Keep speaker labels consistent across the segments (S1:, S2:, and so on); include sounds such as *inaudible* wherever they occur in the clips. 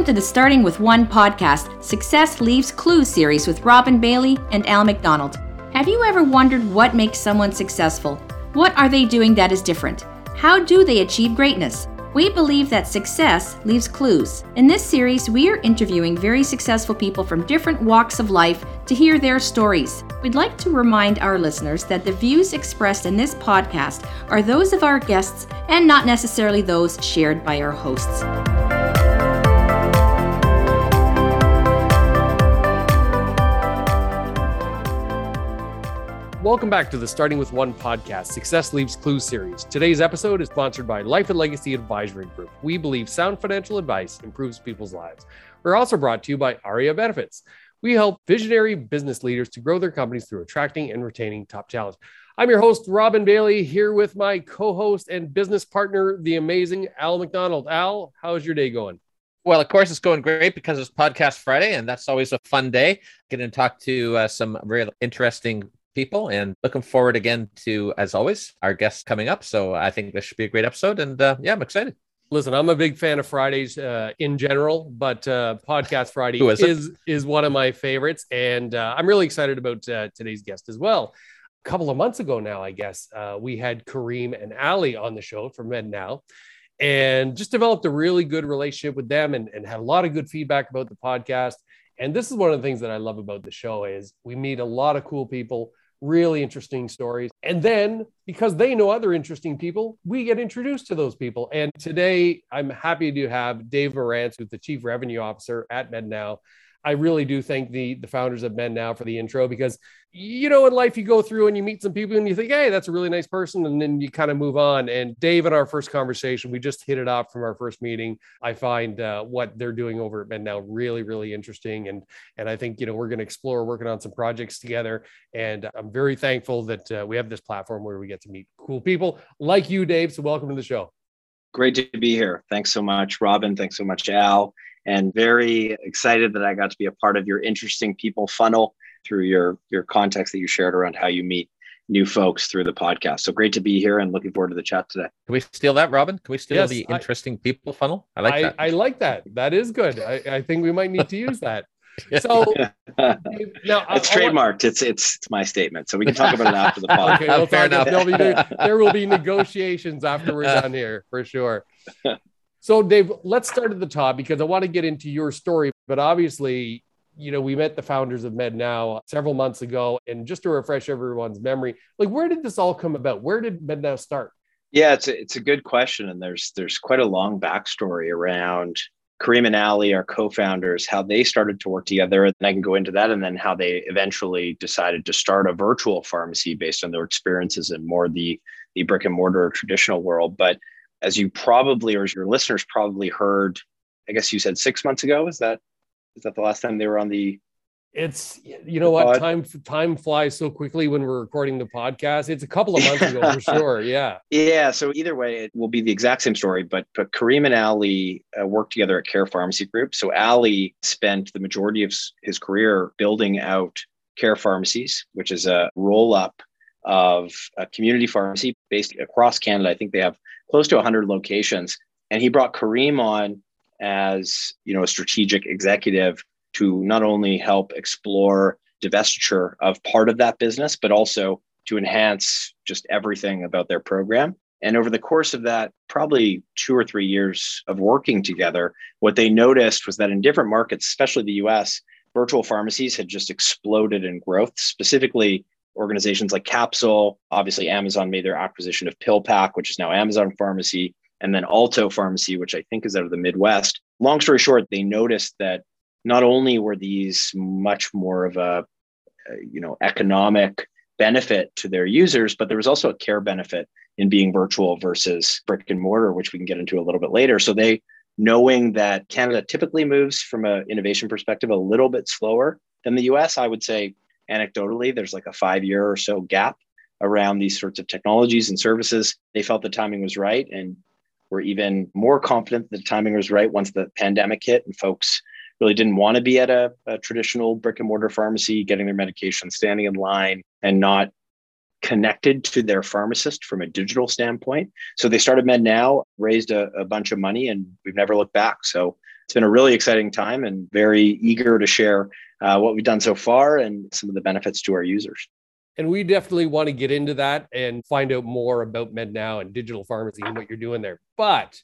S1: Welcome to the Starting with One podcast, Success Leaves Clues series with Robin Bailey and Al McDonald. Have you ever wondered what makes someone successful? What are they doing that is different? How do they achieve greatness? We believe that success leaves clues. In this series, we are interviewing very successful people from different walks of life to hear their stories. We'd like to remind our listeners that the views expressed in this podcast are those of our guests and not necessarily those shared by our hosts.
S2: Welcome back to the Starting with One podcast, Success Leaves Clues series. Today's episode is sponsored by Life and Legacy Advisory Group. We believe sound financial advice improves people's lives. We're also brought to you by ARIA Benefits. We help visionary business leaders to grow their companies through attracting and retaining top talent. I'm your host, Robin Bailey, here with my co host and business partner, the amazing Al McDonald. Al, how's your day going?
S3: Well, of course, it's going great because it's Podcast Friday, and that's always a fun day. Getting to talk to uh, some real interesting people and looking forward again to, as always, our guests coming up. So I think this should be a great episode. And uh, yeah, I'm excited.
S2: Listen, I'm a big fan of Fridays uh, in general, but uh, Podcast Friday is, is, is one of my favorites, and uh, I'm really excited about uh, today's guest as well. A couple of months ago now, I guess uh, we had Kareem and Ali on the show from MedNow, and just developed a really good relationship with them, and, and had a lot of good feedback about the podcast. And this is one of the things that I love about the show is we meet a lot of cool people really interesting stories. And then because they know other interesting people, we get introduced to those people. And today I'm happy to have Dave Morantz, who's the Chief Revenue Officer at MedNow. I really do thank the the founders of MedNow for the intro because you know in life you go through and you meet some people and you think hey that's a really nice person and then you kind of move on. And Dave in our first conversation we just hit it off from our first meeting. I find uh, what they're doing over at MedNow really really interesting and and I think you know we're going to explore working on some projects together. And I'm very thankful that uh, we have this platform where we get to meet cool people like you Dave. So welcome to the show.
S4: Great to be here. Thanks so much Robin. Thanks so much Al and very excited that I got to be a part of your interesting people funnel through your your context that you shared around how you meet new folks through the podcast. So great to be here and looking forward to the chat today.
S3: Can we steal that, Robin? Can we steal yes, the interesting I, people funnel?
S2: I like I, that. I like that. That is good. I, I think we might need to use that. *laughs* So *laughs*
S4: now it's trademarked. It's, it's it's my statement. So we can talk about it after the *laughs* podcast.
S2: okay, we'll Fair enough. Be, there will be negotiations after we're done here for sure. So, Dave, let's start at the top because I want to get into your story. But obviously, you know, we met the founders of MedNow several months ago. And just to refresh everyone's memory, like where did this all come about? Where did MedNow start?
S4: Yeah, it's a, it's a good question. And there's there's quite a long backstory around Kareem and Ali, our co-founders, how they started to work together. And I can go into that and then how they eventually decided to start a virtual pharmacy based on their experiences in more the the brick and mortar traditional world. But as you probably or as your listeners probably heard, I guess you said six months ago. Is that is that the last time they were on the?
S2: It's you know what time time flies so quickly when we're recording the podcast. It's a couple of months ago for *laughs* sure. Yeah.
S4: Yeah. So either way, it will be the exact same story. But but Kareem and Ali uh, worked together at Care Pharmacy Group. So Ali spent the majority of his career building out Care Pharmacies, which is a roll up of a community pharmacy based across Canada. I think they have close to 100 locations. And he brought Kareem on as you know a strategic executive to not only help explore divestiture of part of that business, but also to enhance just everything about their program. And over the course of that, probably two or three years of working together, what they noticed was that in different markets, especially the US, virtual pharmacies had just exploded in growth, specifically organizations like Capsule. Obviously, Amazon made their acquisition of PillPack, which is now Amazon Pharmacy, and then Alto Pharmacy, which I think is out of the Midwest. Long story short, they noticed that not only were these much more of a, uh, you know economic benefit to their users, but there was also a care benefit in being virtual versus brick and mortar, which we can get into a little bit later. So they knowing that Canada typically moves from an innovation perspective a little bit slower than the US, I would say anecdotally, there's like a five year or so gap around these sorts of technologies and services. They felt the timing was right and were even more confident that the timing was right once the pandemic hit and folks really didn't want to be at a, a traditional brick and mortar pharmacy getting their medication, standing in line, and not connected to their pharmacist from a digital standpoint. So they started MedNow, raised a, a bunch of money, and we've never looked back. So it's been a really exciting time and very eager to share uh, what we've done so far and some of the benefits to our users.
S2: And we definitely want to get into that and find out more about MedNow and digital pharmacy and what you're doing there. But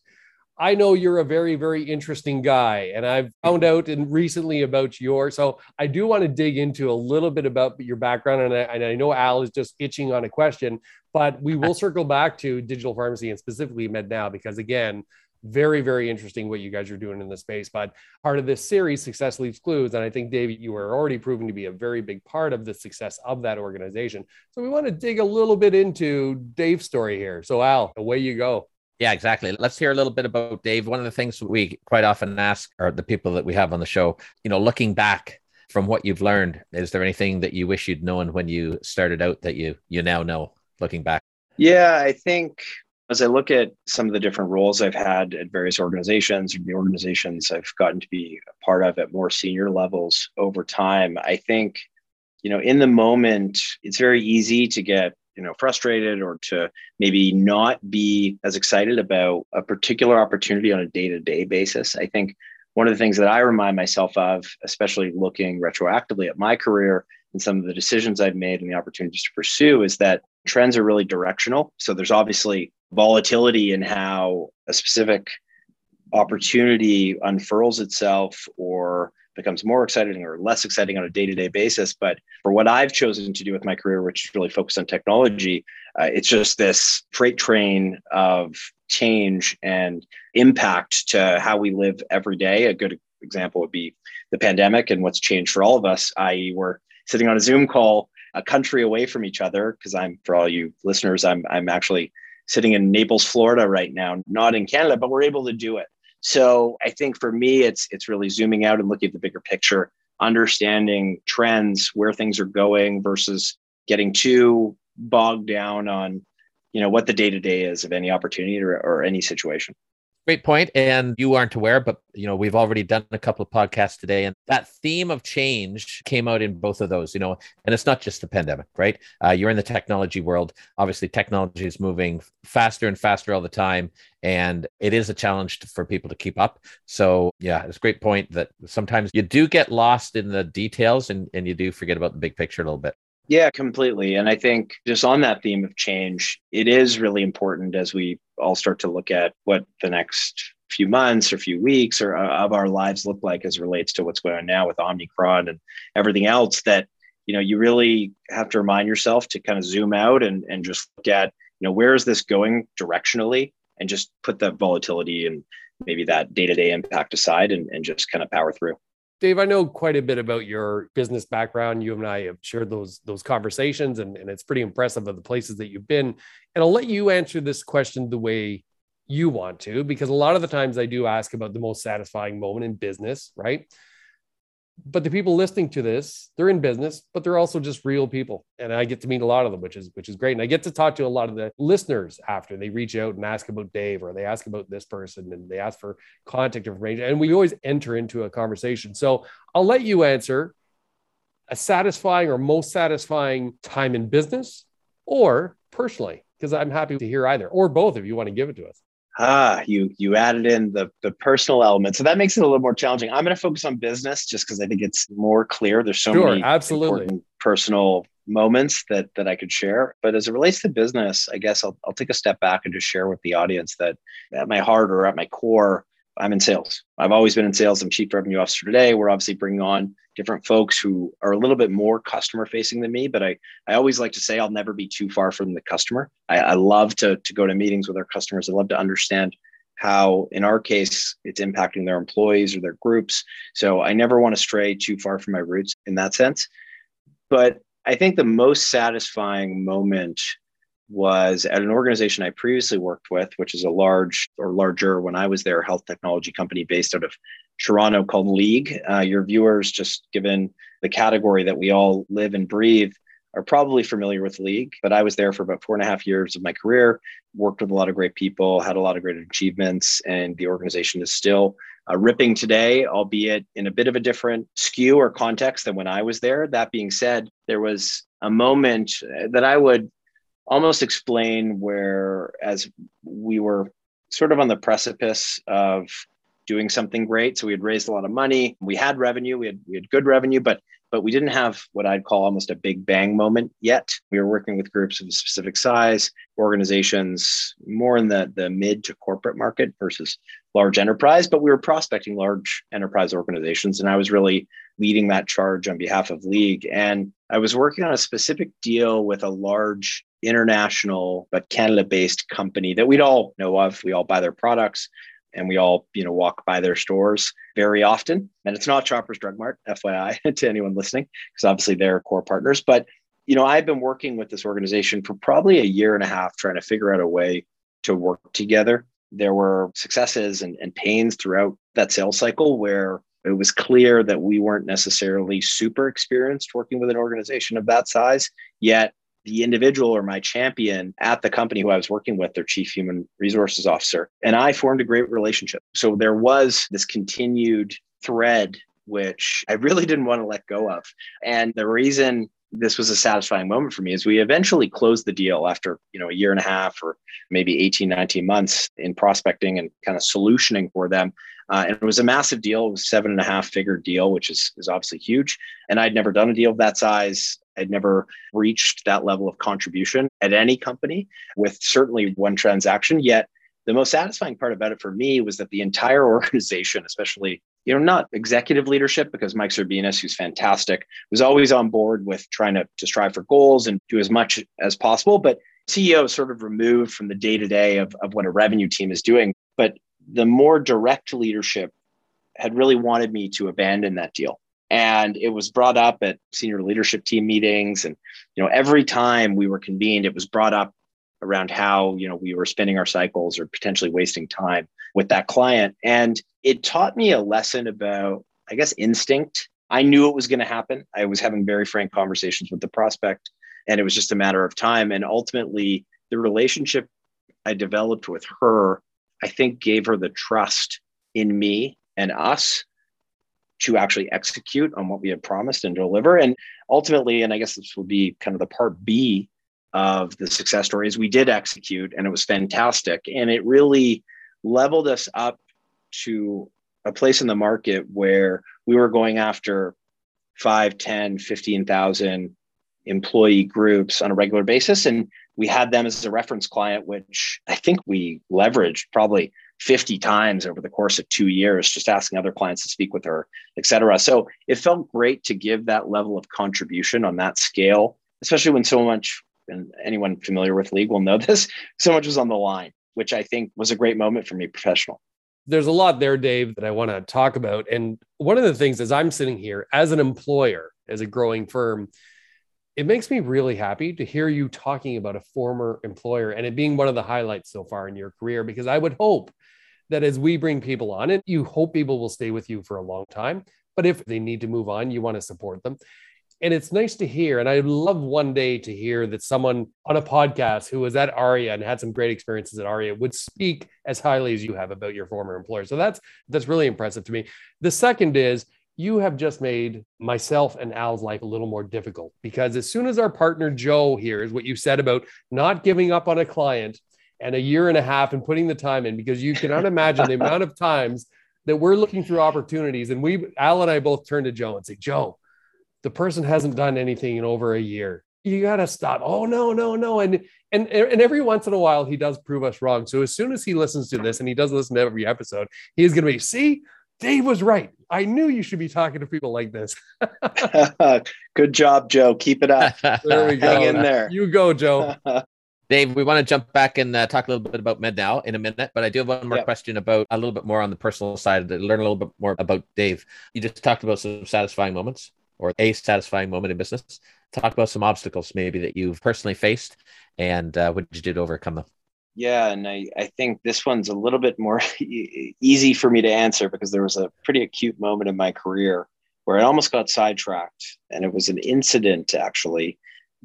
S2: I know you're a very, very interesting guy, and I've found out and recently about your. So I do want to dig into a little bit about your background, and I, and I know Al is just itching on a question, but we will *laughs* circle back to digital pharmacy and specifically MedNow because again, very, very interesting what you guys are doing in the space. But part of this series, Success Leaves Clues, and I think David, you are already proven to be a very big part of the success of that organization. So we want to dig a little bit into Dave's story here. So Al, away you go.
S3: Yeah, exactly. Let's hear a little bit about Dave. One of the things we quite often ask are the people that we have on the show, you know, looking back from what you've learned, is there anything that you wish you'd known when you started out that you you now know looking back?
S4: Yeah, I think as I look at some of the different roles I've had at various organizations, or the organizations I've gotten to be a part of at more senior levels over time, I think, you know, in the moment, it's very easy to get you know frustrated or to maybe not be as excited about a particular opportunity on a day-to-day basis. I think one of the things that i remind myself of especially looking retroactively at my career and some of the decisions i've made and the opportunities to pursue is that trends are really directional. So there's obviously volatility in how a specific opportunity unfurls itself or becomes more exciting or less exciting on a day-to-day basis. But for what i've chosen to do with my career which is really focused on technology uh, it's just this freight train of change and impact to how we live every day. A good example would be the pandemic and what's changed for all of us i.e we're sitting on a zoom call a country away from each other because i'm for all you listeners i'm i'm actually sitting in naples florida right now not in canada but we're able to do it so I think for me, it's it's really zooming out and looking at the bigger picture, understanding trends, where things are going versus getting too bogged down on, you know, what the day to day is of any opportunity or, or any situation.
S3: Great point. And you aren't aware, but you know, we've already done a couple of podcasts today, and that theme of change came out in both of those, you know, and it's not just the pandemic, right? Uh, you're in the technology world. Obviously, technology is moving faster and faster all the time, and it is a challenge for people to keep up. So, yeah, it's a great point that sometimes you do get lost in the details and, and you do forget about the big picture a little bit.
S4: Yeah, completely. And I think just on that theme of change, it is really important as we all start to look at what the next few months or few weeks or uh, of our lives look like as relates to what's going on now with Omicron and everything else that you know you really have to remind yourself to kind of zoom out and and just look at you know where is this going directionally and just put that volatility and maybe that day-to-day impact aside and, and just kind of power through
S2: Dave, I know quite a bit about your business background. You and I have shared those those conversations, and, and it's pretty impressive of the places that you've been. And I'll let you answer this question the way you want to, because a lot of the times I do ask about the most satisfying moment in business, right? But the people listening to this they're in business but they're also just real people. And i get to meet a lot of them which is which is great. And i get to talk to a lot of the listeners after they reach out and ask about dave or they ask about this person and they ask for contact information. And we always enter into a conversation. So i'll let you answer a satisfying or most satisfying time in business or personally because i'm happy to hear either or both if you want to give it to us
S4: ah you you added in the the personal element. So that makes it a little more challenging. I'm going to focus on business just because i think it's more clear. There's so
S2: sure,
S4: many
S2: absolutely.
S4: personal moments that that i could share. But as it relates to business i guess I'll, I'll take a step back and just share with the audience that at my heart or at my core i'm in sales. I've always been in sales. I'm chief revenue officer today. We're obviously bringing on different folks who are a little bit more customer facing than me but i i always like to say i'll never be too far from the customer. I, I love to, to go to meetings with our customers. I love to understand how in our case it's impacting their employees or their groups. So i never want to stray too far from my roots in that sense. But i think the most satisfying moment was at an organization I previously worked with, which is a large or larger when I was there, health technology company based out of Toronto called League. Uh, your viewers, just given the category that we all live and breathe, are probably familiar with League. But I was there for about four and a half years of my career, worked with a lot of great people, had a lot of great achievements, and the organization is still uh, ripping today, albeit in a bit of a different skew or context than when I was there. That being said, there was a moment that I would almost explain where as we were sort of on the precipice of doing something great. So we had raised a lot of money. We had revenue. We had we had good revenue, but but we didn't have what I'd call almost a big bang moment yet. We were working with groups of a specific size, organizations more in the, the mid to corporate market versus large enterprise, but we were prospecting large enterprise organizations. And I was really leading that charge on behalf of League. And I was working on a specific deal with a large international but Canada based company that we'd all know of. We all buy their products and we all you know walk by their stores very often. And it's not shoppers drug mart fyi *laughs* to anyone listening because obviously they're core partners. But you know i've been working with this organization for probably a year and a half trying to figure out a way to work together. There were successes and, and pains throughout that sales cycle where it was clear that we weren't necessarily super experienced working with an organization of that size. Yet the individual or my champion at the company who I was working with, their chief human resources officer, and I formed a great relationship. So there was this continued thread which I really didn't want to let go of. And the reason this was a satisfying moment for me as we eventually closed the deal after you know a year and a half or maybe 18 19 months in prospecting and kind of solutioning for them. Uh, and it was a massive deal it was seven and a half figure deal which is, is obviously huge. And i'd never done a deal of that size. I'd never reached that level of contribution at any company with certainly one transaction. Yet the most satisfying part about it for me was that the entire *laughs* organization, especially, you know, not executive leadership, because Mike Serbinis, who's fantastic, was always on board with trying to, to strive for goals and do as much as possible. But CEO is sort of removed from the day to day of what a revenue team is doing. But the more direct leadership had really wanted me to abandon that deal and it was brought up at senior leadership team meetings and you know every time we were convened it was brought up around how you know we were spinning our cycles or potentially wasting time with that client and it taught me a lesson about i guess instinct i knew it was going to happen i was having very frank conversations with the prospect and it was just a matter of time and ultimately the relationship i developed with her i think gave her the trust in me and us to actually execute on what we had promised and deliver. And ultimately, and I guess this will be kind of the part B of the success story is we did execute and it was fantastic. And it really leveled us up to a place in the market where we were going after 5, 10, 15,000 employee groups on a regular basis. And we had them as a reference client, which I think we leveraged probably 50 times over the course of two years, just asking other clients to speak with her, et cetera. So it felt great to give that level of contribution on that scale, especially when so much, and anyone familiar with league will know this, *laughs* so much was on the line, which I think was a great moment for me professional.
S2: There's a lot there, Dave, that I want to talk about. And one of the things as I'm sitting here as an employer, as a growing firm, it makes me really happy to hear you talking about a former employer and it being one of the highlights so far in your career because I would hope that as we bring people on and you hope people will stay with you for a long time but if they need to move on you want to support them and it's nice to hear and i'd love one day to hear that someone on a podcast who was at aria and had some great experiences at aria would speak as highly as you have about your former employer so that's that's really impressive to me the second is you have just made myself and Al's life a little more difficult because as soon as our partner Joe hears what you said about not giving up on a client and a year and a half and putting the time in, because you cannot imagine the amount of times that we're looking through opportunities. And we, Al and I both turn to Joe and say, Joe, the person hasn't done anything in over a year. You got to stop. Oh, no, no, no. And, and, and every once in a while, he does prove us wrong. So as soon as he listens to this and he does listen to every episode, he's going to be, see, Dave was right. I knew you should be talking to people like this. *laughs*
S4: Good job, Joe. Keep it up.
S2: there we go.
S4: Hang in there.
S2: You go, Joe. *laughs*
S3: Dave, we want to jump back and uh, talk a little bit about MedNow in a minute, but I do have one more yep. question about a little bit more on the personal side to learn a little bit more about Dave. You just talked about some satisfying moments or a satisfying moment in business. Talk about some obstacles maybe that you've personally faced and uh, what did you do to overcome them?
S4: Yeah, and I, I think this one's a little bit more *laughs* easy for me to answer because there was a pretty acute moment in my career where I almost got sidetracked. And it was an incident actually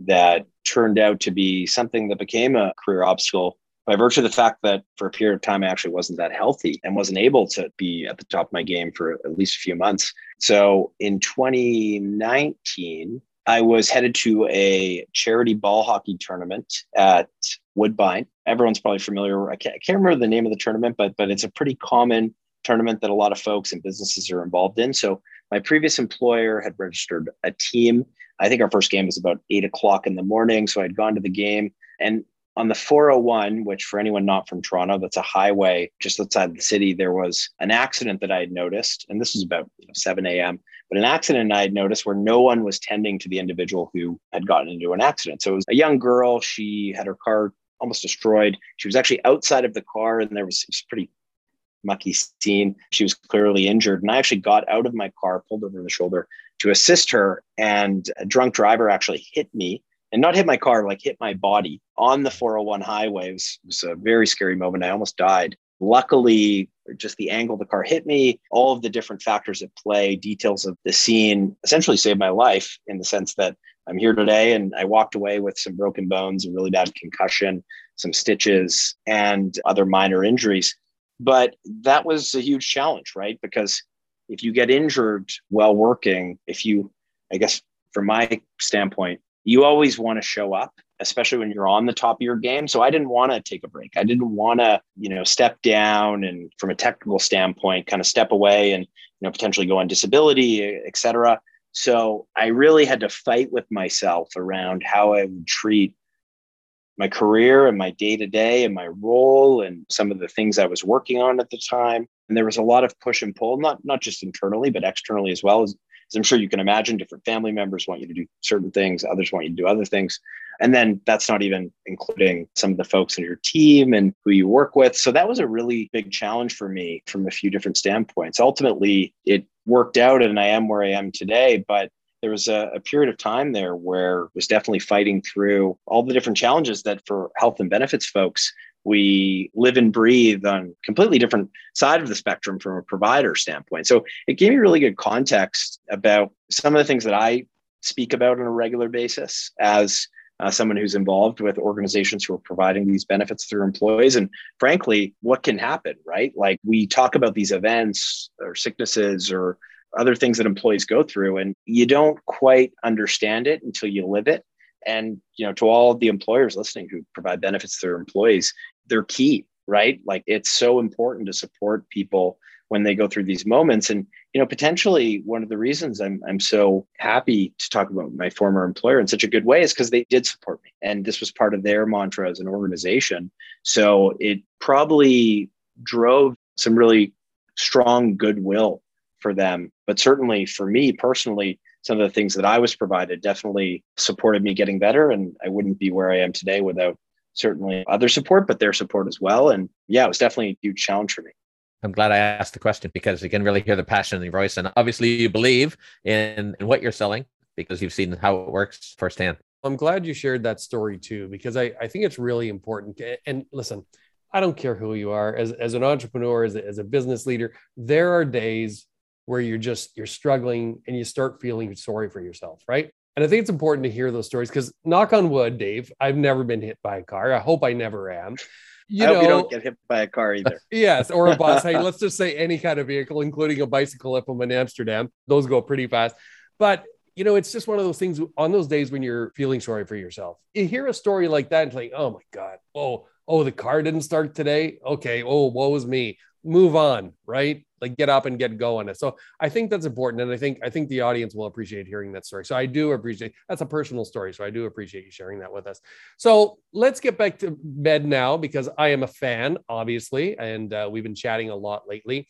S4: that turned out to be something that became a career obstacle by virtue of the fact that for a period of time I actually wasn't that healthy and wasn't able to be at the top of my game for at least a few months. So in 2019, I was headed to a charity ball hockey tournament at Woodbine. Everyone's probably familiar. I can't, I can't remember the name of the tournament, but but it's a pretty common tournament that a lot of folks and businesses are involved in. So my previous employer had registered a team. I think our first game was about eight o'clock in the morning. So I'd gone to the game. And on the 401, which for anyone not from Toronto, that's a highway just outside the city, there was an accident that I had noticed. And this was about you know, 7 a.m. But an accident I had noticed where no one was tending to the individual who had gotten into an accident. So it was a young girl. She had her car almost destroyed. She was actually outside of the car and there was, was pretty mucky scene. She was clearly injured. And I actually got out of my car, pulled over the shoulder to assist her. And a drunk driver actually hit me and not hit my car, like hit my body on the 401 highway. It was, it was a very scary moment. I almost died. Luckily, just the angle the car hit me, all of the different factors at play, details of the scene essentially saved my life in the sense that I'm here today and I walked away with some broken bones, a really bad concussion, some stitches, and other minor injuries. But that was a huge challenge, right? Because if you get injured while working, if you, I guess from my standpoint, you always want to show up, especially when you're on the top of your game. So I didn't want to take a break. I didn't want to, you know, step down and from a technical standpoint, kind of step away and, you know, potentially go on disability, et cetera. So I really had to fight with myself around how I would treat my career and my day to day and my role and some of the things I was working on at the time. And there was a lot of push and pull, not not just internally, but externally as well. As, as I'm sure you can imagine, different family members want you to do certain things, others want you to do other things. And then that's not even including some of the folks in your team and who you work with. So that was a really big challenge for me from a few different standpoints. Ultimately, it worked out and I am where I am today. But there was a, a, period of time there where was definitely fighting through all the different challenges that for health and benefits folks we live and breathe on completely different side of the spectrum from a provider standpoint. So it gave me really good context about some of the things that i speak about on a regular basis as uh, someone who's involved with organizations who are providing these benefits through employees. And frankly what can happen right? Like we talk about these events or sicknesses or other things that employees go through and you don't quite understand it until you live it. And you know to all the employers listening who provide benefits to their employees they're key right like it's so important to support people when they go through these moments and you know potentially one of the reasons i'm i'm so happy to talk about my former employer in such a good way is because they did support me and this was part of their mantra as an organization so it probably drove some really strong goodwill for them. But certainly for me personally, some of the things that I was provided definitely supported me getting better. And I wouldn't be where I am today without certainly other support, but their support as well. And yeah, it was definitely a huge challenge for me.
S3: I'm glad I asked the question because you can really hear the passion in your voice. And obviously, you believe in, in what you're selling because you've seen how it works firsthand.
S2: I'm glad you shared that story too, because I, I think it's really important. And listen, I don't care who you are as, as an entrepreneur, as a, as a business leader, there are days where you're just you're struggling and you start feeling sorry for yourself right and i think it's important to hear those stories because knock on wood dave i've never been hit by a car i hope i never am
S4: you I know, you don't get hit by a car either. *laughs*
S2: yes, or a bus. hey, *laughs* let's just say any kind of vehicle, including a bicycle if I'm in Amsterdam. Those go pretty fast. But you know, it's just one of those things on those days when you're feeling sorry for yourself. You hear a story like that and like, oh my God, oh, oh, the car didn't start today. Okay, oh, woe was me. Move on, right? Like get up and get going. So I think that's important, and I think I think the audience will appreciate hearing that story. So I do appreciate that's a personal story. So I do appreciate you sharing that with us. So let's get back to MedNow because I am a fan, obviously, and uh, we've been chatting a lot lately.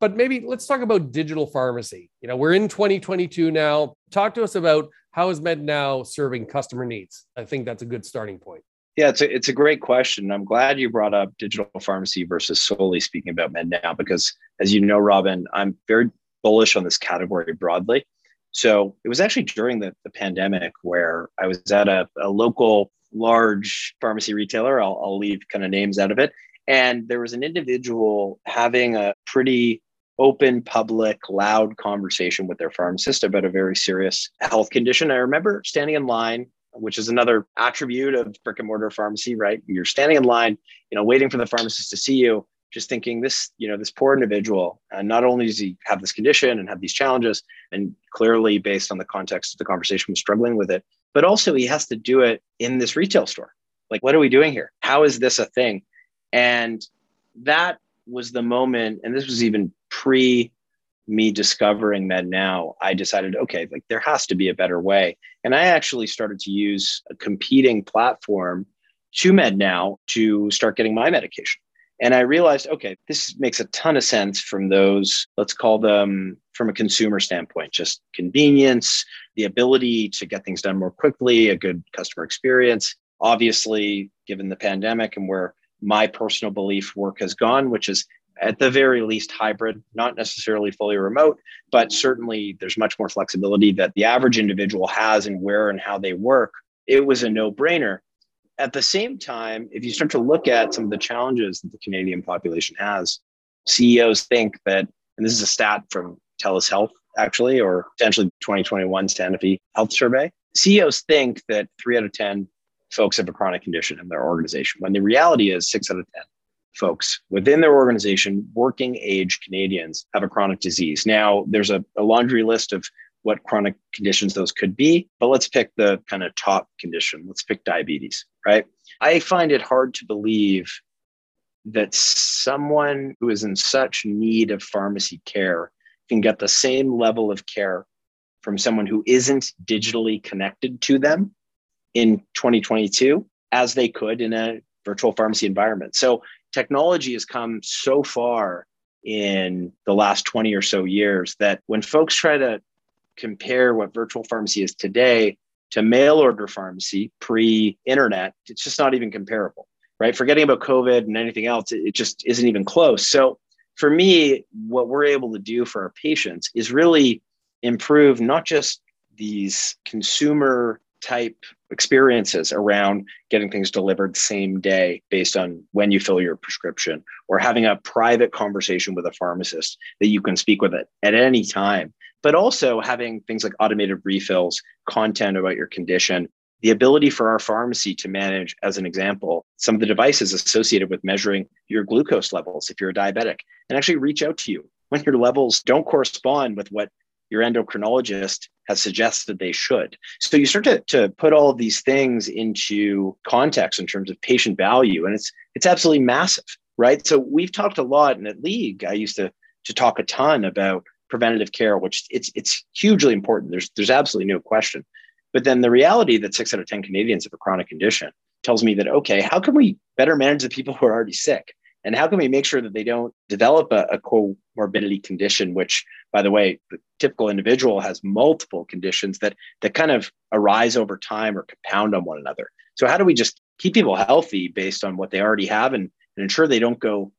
S2: But maybe let's talk about digital pharmacy. You know, we're in 2022 now. Talk to us about how is MedNow serving customer needs. I think that's a good starting point.
S4: Yeah, it's a, it's a great question. I'm glad you brought up digital pharmacy versus solely speaking about MedNow, because, as you know, Robin, I'm very bullish on this category broadly. So it was actually during the, the pandemic where I was at a, a local large pharmacy retailer. I'll, I'll leave kind of names out of it. And there was an individual having a pretty open, public, loud conversation with their pharmacist about a very serious health condition. I remember standing in line which is another attribute of brick and mortar pharmacy, right? You're standing in line, you know, waiting for the pharmacist to see you, just thinking this, you know, this poor individual, and not only does he have this condition and have these challenges, and clearly based on the context of the conversation was struggling with it, but also he has to do it in this retail store. Like, what are we doing here? How is this a thing? And that was the moment, and this was even pre me discovering MedNow, I decided, okay, like there has to be a better way. And I actually started to use a competing platform to MedNow to start getting my medication. And I realized, okay, this makes a ton of sense from those, let's call them from a consumer standpoint, just convenience, the ability to get things done more quickly, a good customer experience. Obviously, given the pandemic and where my personal belief work has gone, which is at the very least hybrid, not necessarily fully remote, but certainly there's much more flexibility that the average individual has in where and how they work. It was a no brainer. At the same time, if you start to look at some of the challenges that the Canadian population has, CEOs think that, and this is a stat from TELUS Health, actually, or potentially 2021 Sanofi Health Survey. CEOs think that three out of 10 folks have a chronic condition in their organization, when the reality is six out of 10 folks within their organization, working age Canadians, have a chronic disease. Now, there's a, a laundry list of what chronic conditions those could be. But let's pick the kind of top condition. Let's pick diabetes, right? I find it hard to believe that someone who is in such need of pharmacy care can get the same level of care from someone who isn't digitally connected to them in 2022 as they could in a virtual pharmacy environment. So technology has come so far in the last 20 or so years that when folks try to compare what virtual pharmacy is today to mail order pharmacy pre internet, it's just not even comparable, right? Forgetting about COVID and anything else, it just isn't even close. So for me, what we're able to do for our patients is really improve not just these consumer type experiences around getting things delivered same day based on when you fill your prescription or having a private conversation with a pharmacist that you can speak with it at any time but also having things like automated refills, content about your condition, the ability for our pharmacy to manage, as an example, some of the devices associated with measuring your glucose levels if you're a diabetic and actually reach out to you when your levels don't correspond with what your endocrinologist has suggested they should. So you start to, to put all of these things into context in terms of patient value, and it's it's absolutely massive, right? So we've talked a lot, and at League, I used to to talk a ton about preventative care, which it's it's hugely important. There's there's absolutely no question. But then the reality that six out of 10 Canadians have a chronic condition tells me that, okay, how can we better manage the people who are already sick? And how can we make sure that they don't develop a, a comorbidity condition, which, by the way, the typical individual has multiple conditions that, that kind of arise over time or compound on one another. So, how do we just keep people healthy based on what they already have and, and ensure they don't go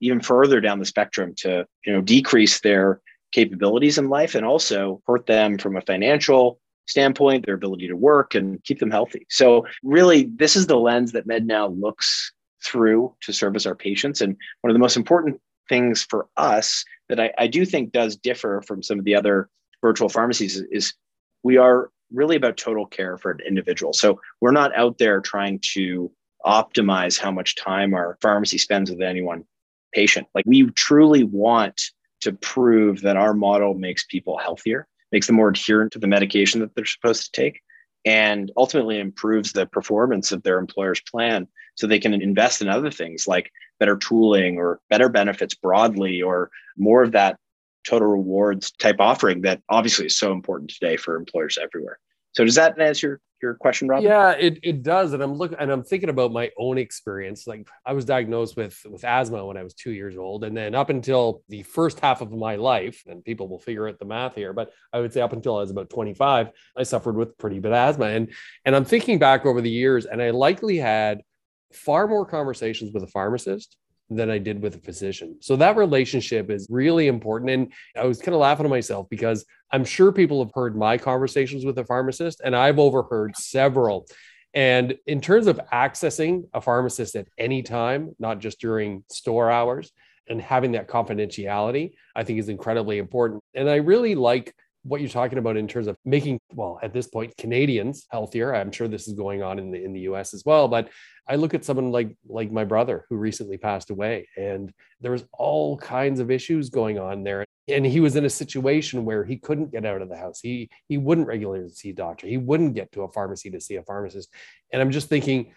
S4: even further down the spectrum to you know decrease their capabilities in life and also hurt them from a financial standpoint, their ability to work and keep them healthy. So, really, this is the lens that MedNow looks through to service our patients. And one of the most important things for us that I, I do think does differ from some of the other virtual pharmacies is, is we are really about total care for an individual. So, we're not out there trying to optimize how much time our pharmacy spends with any one patient. Like, we truly want to prove that our model makes people healthier, makes them more adherent to the medication that they're supposed to take, and ultimately improves the performance of their employer's plan so they can invest in other things like better tooling or better benefits broadly or more of that total rewards type offering that obviously is so important today for employers everywhere. So does that answer your question, Rob?
S2: Yeah, it, it does. And I'm looking and I'm thinking about my own experience. Like I was diagnosed with with asthma when I was two years old. And then up until the first half of my life, and people will figure out the math here, but I would say up until I was about 25, I suffered with pretty bad asthma. And and I'm thinking back over the years, and I likely had far more conversations with a pharmacist than I did with a physician. So that relationship is really important. And I was kind of laughing to myself because I'm sure people have heard my conversations with a pharmacist, and I've overheard several. And in terms of accessing a pharmacist at any time, not just during store hours, and having that confidentiality, I think is incredibly important. And I really like what you're talking about in terms of making well at this point Canadians healthier. I'm sure this is going on in the in the US as well, but I look at someone like like my brother who recently passed away and there was all kinds of issues going on there and he was in a situation where he couldn't get out of the house. He he wouldn't regularly see a doctor. He wouldn't get to a pharmacy to see a pharmacist. And I'm just thinking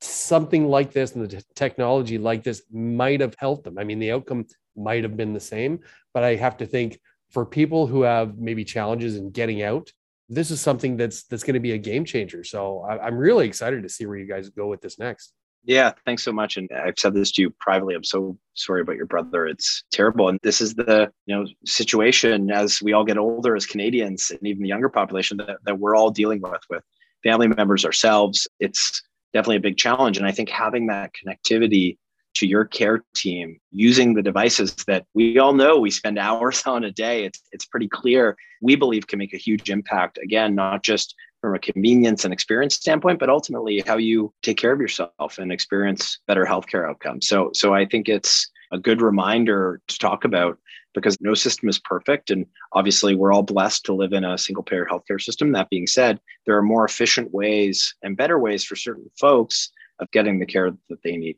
S2: something like this and the technology like this might have helped them. I mean, the outcome might have been the same, but I have to think for people who have maybe challenges in getting out, this is something that's that's going to be a game changer. So I, I'm really excited to see where you guys go with this next.
S4: Yeah, thanks so much. And I've said this to you privately. I'm so sorry about your brother. It's terrible. And this is the you know situation as we all get older as Canadians and even the younger population that, that we're all dealing with with family members ourselves. It's definitely a big challenge. And I think having that connectivity to your care team using the devices that we all know we spend *laughs* hours on a day, it's, it's pretty clear we believe can make a huge impact. Again, not just from a convenience and experience standpoint, but ultimately how you take care of yourself and experience better healthcare outcomes. So, so I think it's a good reminder to talk about because no system is perfect. And obviously, we're all blessed to live in a single payer healthcare system. That being said, there are more efficient ways and better ways for certain folks of getting the care that they need.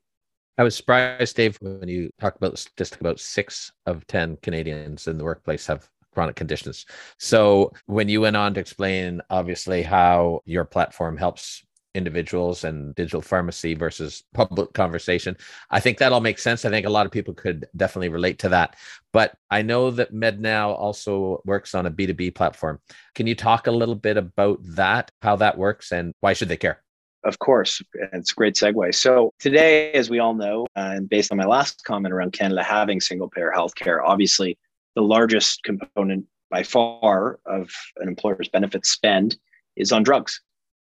S3: I was surprised, Dave, when you talked about just about six of 10 Canadians in the workplace have chronic conditions. So when you went on to explain, obviously, how your platform helps individuals and digital pharmacy versus public conversation. I think that all makes sense. I think a lot of people could definitely relate to that. But I know that MedNow also works on a B2B platform. Can you talk a little bit about that, how that works, and why should they care?
S4: Of course, it's a great segue. So today, as we all know, uh, and based on my last comment around Canada having single payer healthcare, obviously the largest component by far of an employer's benefits spend is on drugs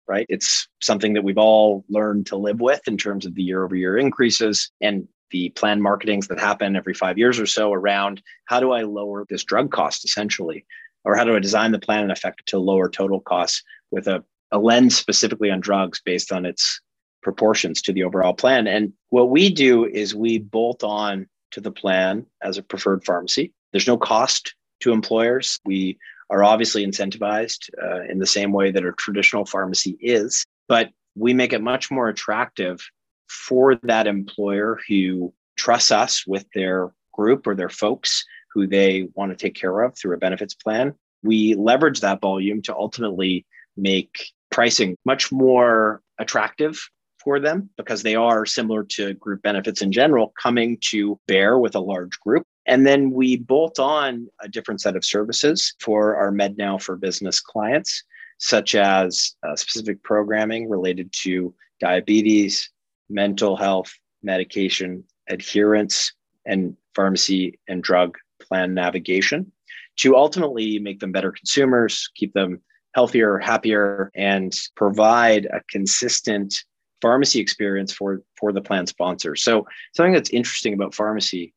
S4: right? It's something that we've all learned to live with in terms of the year over year increases and the plan marketings that happen every five years or so around how do I lower this drug cost essentially? Or how do I design the plan in effect to lower total costs with a, a lens specifically on drugs based on its proportions to the overall plan? And what we do is we bolt on to the plan as a preferred pharmacy. There's no cost to employers. We are obviously incentivized uh, in the same way that a traditional pharmacy is, but we make it much more attractive for that employer who trusts us with their group or their folks who they want to take care of through a benefits plan. We leverage that volume to ultimately make pricing much more attractive for them because they are similar to group benefits in general coming to bear with a large group. And then we bolt on a different set of services for our MedNow for Business clients, such as uh, specific programming related to diabetes, mental health, medication adherence, and pharmacy and drug plan navigation to ultimately make them better consumers, keep them healthier, happier, and provide a consistent pharmacy experience for, for the plan sponsor. So, something that's interesting about pharmacy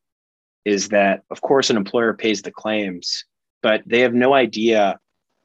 S4: is that, of course, an employer pays the claims, but they have no idea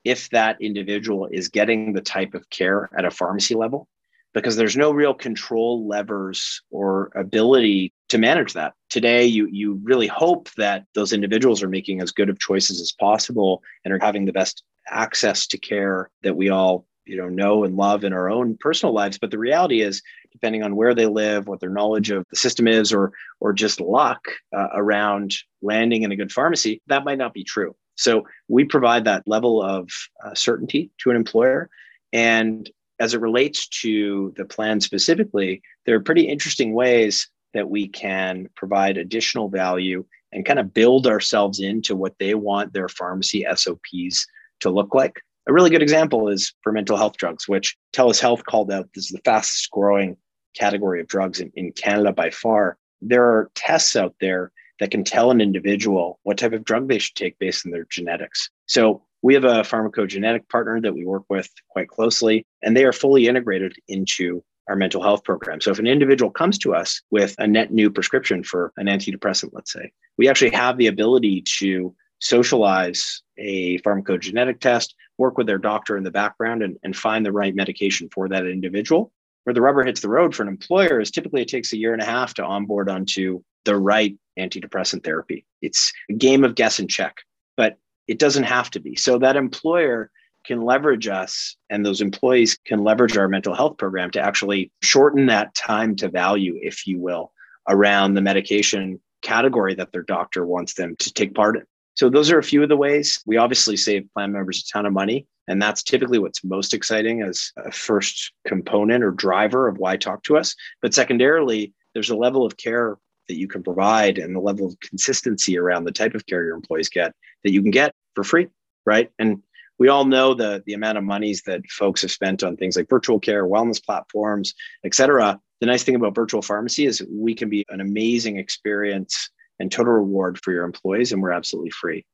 S4: if that individual is getting the type of care at a pharmacy level because there's no real control levers or ability to manage that. Today, you, you really hope that those individuals are making as good of choices as possible and are having the best access to care that we all you know know and love in our own personal lives. But the reality is depending on where they live what their knowledge of the system is or or just luck uh, around landing in a good pharmacy that might not be true. So we provide that level of uh, certainty to an employer. And as it relates to the plan specifically there are pretty interesting ways that we can provide additional value and kind of build ourselves into what they want their pharmacy SOPs to look like a really good example is for mental health drugs, which TELUS Health called out this is the fastest growing category of drugs in, in Canada by far. There are tests out there that can tell an individual what type of drug they should take based on their genetics. So we have a pharmacogenetic partner that we work with quite closely, and they are fully integrated into our mental health program. So if an individual comes to us with a net new prescription for an antidepressant, let's say, we actually have the ability to socialize a pharmacogenetic test, work with their doctor in the background, and, and find the right medication for that individual. Where the rubber hits the road for an employer is typically it takes a year and a half to onboard onto the right antidepressant therapy. It's a game of guess and check, but it doesn't have to be. So that employer can leverage us and those employees can leverage our mental health program to actually shorten that time to value, if you will, around the medication category that their doctor wants them to take part in. So those are a few of the ways. We obviously save plan members a ton of money. And that's typically what's most exciting as a first component or driver of why talk to us. But secondarily, there's a level of care that you can provide and the level of consistency around the type of care your employees get that you can get for free, right? And we all know the, the amount of monies that folks have spent on things like virtual care, wellness platforms, et cetera. The nice thing about virtual pharmacy is we can be an amazing experience and total reward for your employees, and we're absolutely free.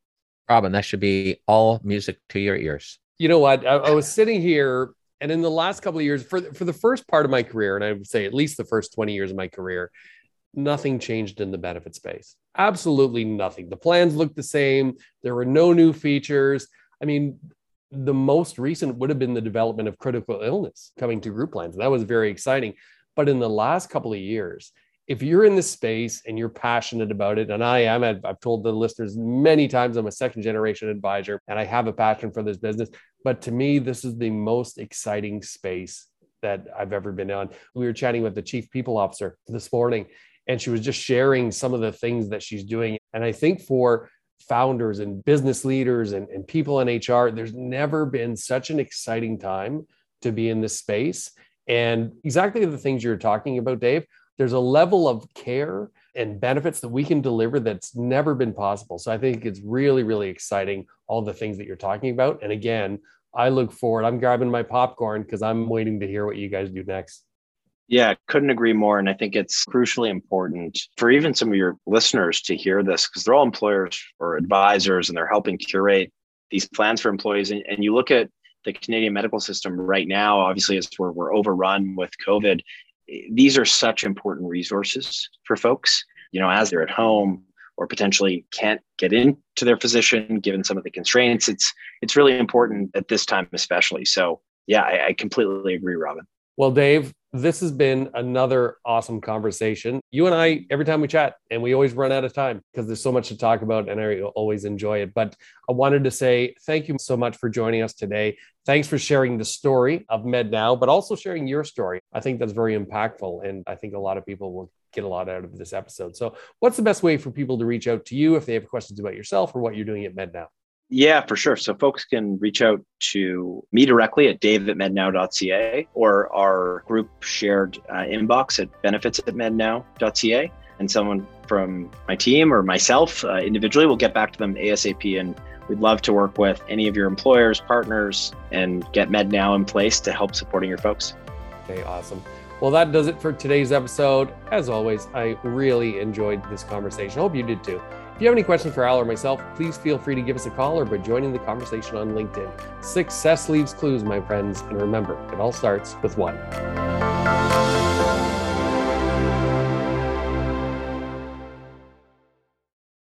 S3: Robin, that should be all music to your ears.
S2: You know what? I, I was sitting here, and in the last couple of years, for for the first part of my career, and I would say at least the first twenty years of my career, nothing changed in the benefit space. Absolutely nothing. The plans looked the same. There were no new features. I mean, the most recent would have been the development of critical illness coming to group plans. That was very exciting. But in the last couple of years, if you're in this space and you're passionate about it, and I am, I've told the listeners many times I'm a second generation advisor and I have a passion for this business. But to me, this is the most exciting space that I've ever been on. We were chatting with the chief people officer this morning, and she was just sharing some of the things that she's doing. And I think for founders and business leaders and, and people in HR, there's never been such an exciting time to be in this space. And exactly the things you're talking about, Dave, there's a level of care and benefits that we can deliver that's never been possible. So I think it's really, really exciting, all the things that you're talking about. And again, I look forward. I'm grabbing my popcorn because I'm waiting to hear what you guys do next.
S4: Yeah, couldn't agree more. And I think it's crucially important for even some of your listeners to hear this because they're all employers or advisors and they're helping curate these plans for employees. And, and you look at the Canadian medical system right now, obviously, as we're, we're overrun with COVID, these are such important resources for folks, you know, as they're at home or potentially can't get into their physician given some of the constraints. It's it's really important at this time, especially. So yeah, I, I completely agree, Robin.
S2: Well, Dave, this has been another awesome conversation. You and I, every time we chat, and we always run out of time because there's so much to talk about, and I always enjoy it. But I wanted to say thank you so much for joining us today. Thanks for sharing the story of MedNow, but also sharing your story. I think that's very impactful, and I think a lot of people will get a lot out of this episode. So, what's the best way for people to reach out to you if they have questions about yourself or what you're doing at MedNow?
S4: Yeah, for sure. So folks can reach out to me directly at dave at mednow.ca or our group shared uh, inbox at benefits at mednow.ca. And someone from my team or myself uh, individually will get back to them ASAP. And we'd love to work with any of your employers, partners, and get MedNow in place to help supporting your folks.
S2: Okay, awesome. Well, that does it for today's episode. As always, I really enjoyed this conversation. I hope you did too. If you have any questions for Al or myself, please feel free to give us a call or by joining the conversation on LinkedIn. Success leaves clues, my friends, and remember, it all starts with one.